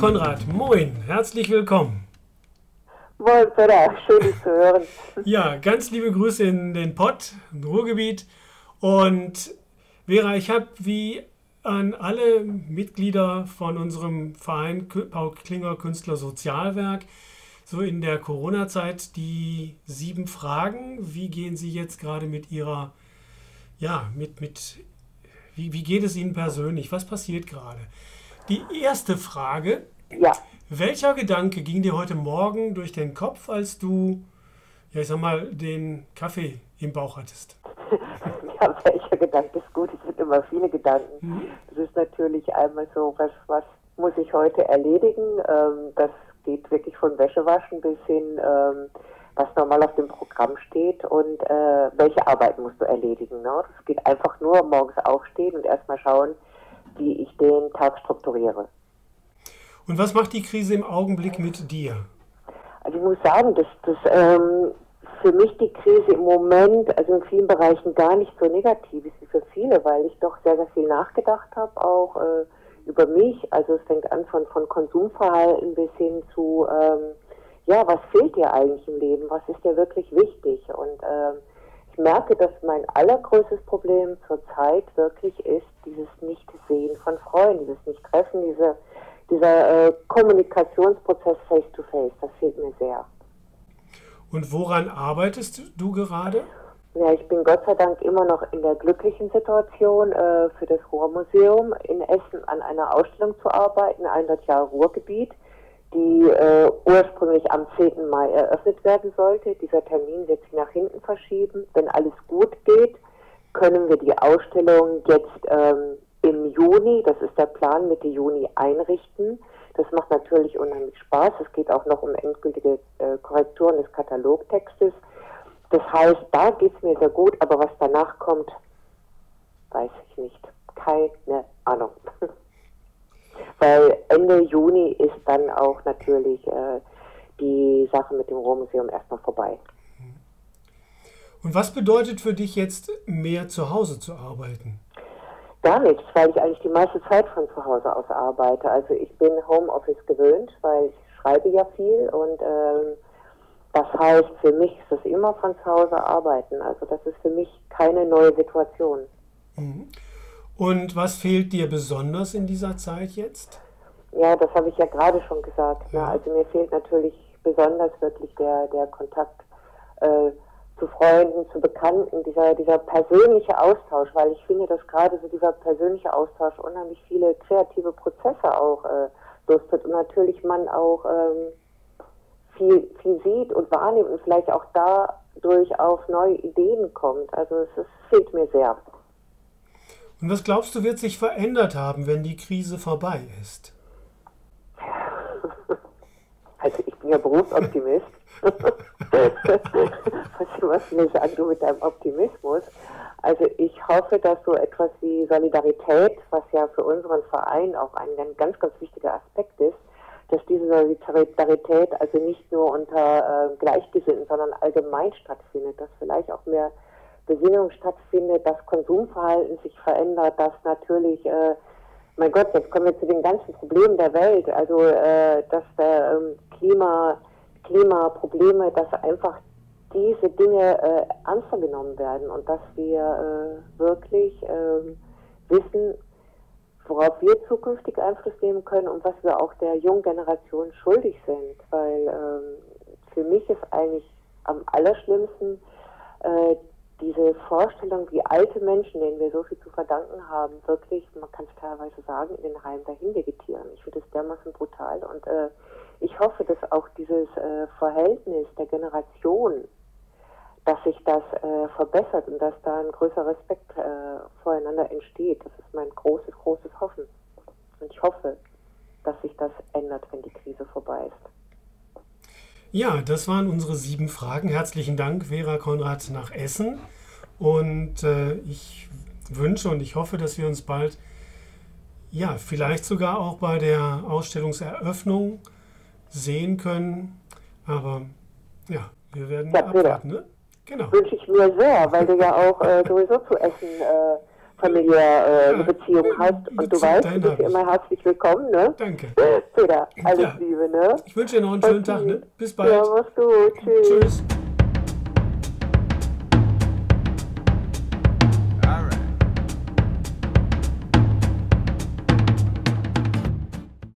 Konrad, moin, herzlich willkommen. Moin, Peter, schön dich zu hören. Ja, ganz liebe Grüße in den Pott, im Ruhrgebiet. Und Vera, ich habe wie an alle Mitglieder von unserem Verein Paul Klinger Künstler Sozialwerk so in der Corona-Zeit die sieben Fragen. Wie gehen Sie jetzt gerade mit Ihrer, ja, mit, mit, wie, wie geht es Ihnen persönlich? Was passiert gerade? Die erste Frage. Ja. Welcher Gedanke ging dir heute Morgen durch den Kopf, als du, ja, ich sag mal, den Kaffee im Bauch hattest? ja, welcher Gedanke ist gut? Es sind immer viele Gedanken. Mhm. Das ist natürlich einmal so, was, was muss ich heute erledigen? Ähm, das geht wirklich von Wäschewaschen bis hin, ähm, was normal auf dem Programm steht und äh, welche Arbeit musst du erledigen. Ne? Das geht einfach nur morgens aufstehen und erstmal schauen, wie ich den Tag strukturiere. Und was macht die Krise im Augenblick mit dir? Also ich muss sagen, dass, dass ähm, für mich die Krise im Moment, also in vielen Bereichen gar nicht so negativ ist wie für viele, weil ich doch sehr, sehr viel nachgedacht habe, auch äh, über mich. Also es fängt an von, von Konsumverhalten bis hin zu, ähm, ja, was fehlt dir eigentlich im Leben? Was ist dir wirklich wichtig? Und merke, dass mein allergrößtes Problem zurzeit wirklich ist, dieses Nicht-Sehen von Freunden, dieses Nicht-Treffen, diese, dieser äh, Kommunikationsprozess face-to-face, das fehlt mir sehr. Und woran arbeitest du gerade? Ja, ich bin Gott sei Dank immer noch in der glücklichen Situation, äh, für das Ruhrmuseum in Essen an einer Ausstellung zu arbeiten, 100 Jahre Ruhrgebiet, die äh, ursprünglich am 10. Mai eröffnet werden sollte. Dieser Termin wird sich nach hinten verschieben. Wenn alles gut geht, können wir die Ausstellung jetzt ähm, im Juni, das ist der Plan, Mitte Juni einrichten. Das macht natürlich unheimlich Spaß. Es geht auch noch um endgültige äh, Korrekturen des Katalogtextes. Das heißt, da geht es mir sehr gut, aber was danach kommt, weiß ich nicht. Keine Ahnung. Weil Ende Juni ist dann auch natürlich äh, die Sache mit dem Ruhrmuseum erstmal vorbei. Und was bedeutet für dich jetzt, mehr zu Hause zu arbeiten? Gar nichts, weil ich eigentlich die meiste Zeit von zu Hause aus arbeite. Also ich bin Homeoffice gewöhnt, weil ich schreibe ja viel und ähm, das heißt, für mich ist es immer von zu Hause arbeiten. Also das ist für mich keine neue Situation. Mhm. Und was fehlt dir besonders in dieser Zeit jetzt? Ja, das habe ich ja gerade schon gesagt. Ne? Also mir fehlt natürlich besonders wirklich der, der Kontakt äh, zu Freunden, zu Bekannten, dieser, dieser persönliche Austausch, weil ich finde, dass gerade so dieser persönliche Austausch unheimlich viele kreative Prozesse auch äh, durchführt und natürlich man auch ähm, viel, viel sieht und wahrnimmt und vielleicht auch dadurch auf neue Ideen kommt. Also es, es fehlt mir sehr. Und was glaubst du, wird sich verändert haben, wenn die Krise vorbei ist? Also ich bin ja Berufsoptimist. was mir sagen du mit deinem Optimismus? Also ich hoffe, dass so etwas wie Solidarität, was ja für unseren Verein auch ein ganz, ganz wichtiger Aspekt ist, dass diese Solidarität also nicht nur unter äh, Gleichgesinnten, sondern allgemein stattfindet, dass vielleicht auch mehr Besinnung stattfindet, dass Konsumverhalten sich verändert, dass natürlich, äh, mein Gott, jetzt kommen wir zu den ganzen Problemen der Welt, also äh, dass der ähm, Klima, Klimaprobleme, dass einfach diese Dinge äh, ernster genommen werden und dass wir äh, wirklich äh, wissen, worauf wir zukünftig Einfluss nehmen können und was wir auch der jungen Generation schuldig sind. Weil ähm, für mich ist eigentlich am allerschlimmsten äh, diese Vorstellung, wie alte Menschen, denen wir so viel zu verdanken haben, wirklich, man kann es teilweise sagen, in den Heim dahin vegetieren. Ich finde das dermaßen brutal und äh, ich hoffe, dass auch dieses äh, Verhältnis der Generation dass sich das äh, verbessert und dass da ein größerer Respekt äh, voreinander entsteht. Das ist mein großes, großes Hoffen. Und ich hoffe, dass sich das ändert, wenn die Krise vorbei ist. Ja, das waren unsere sieben Fragen. Herzlichen Dank, Vera Konrad, nach Essen. Und äh, ich wünsche und ich hoffe, dass wir uns bald, ja, vielleicht sogar auch bei der Ausstellungseröffnung sehen können. Aber ja, wir werden ja, abwarten. Ne? genau. wünsche ich mir sehr, weil du ja auch äh, sowieso zu Essen äh, familiär äh, eine Beziehung hast. Und du weißt, du bist immer herzlich willkommen. Ne? Danke. Peter, alles ja. Liebe. Ne? Ich wünsche dir noch einen schönen okay. Tag. Ne? Bis bald. Ja, machst du. Tschüss. Tschüss.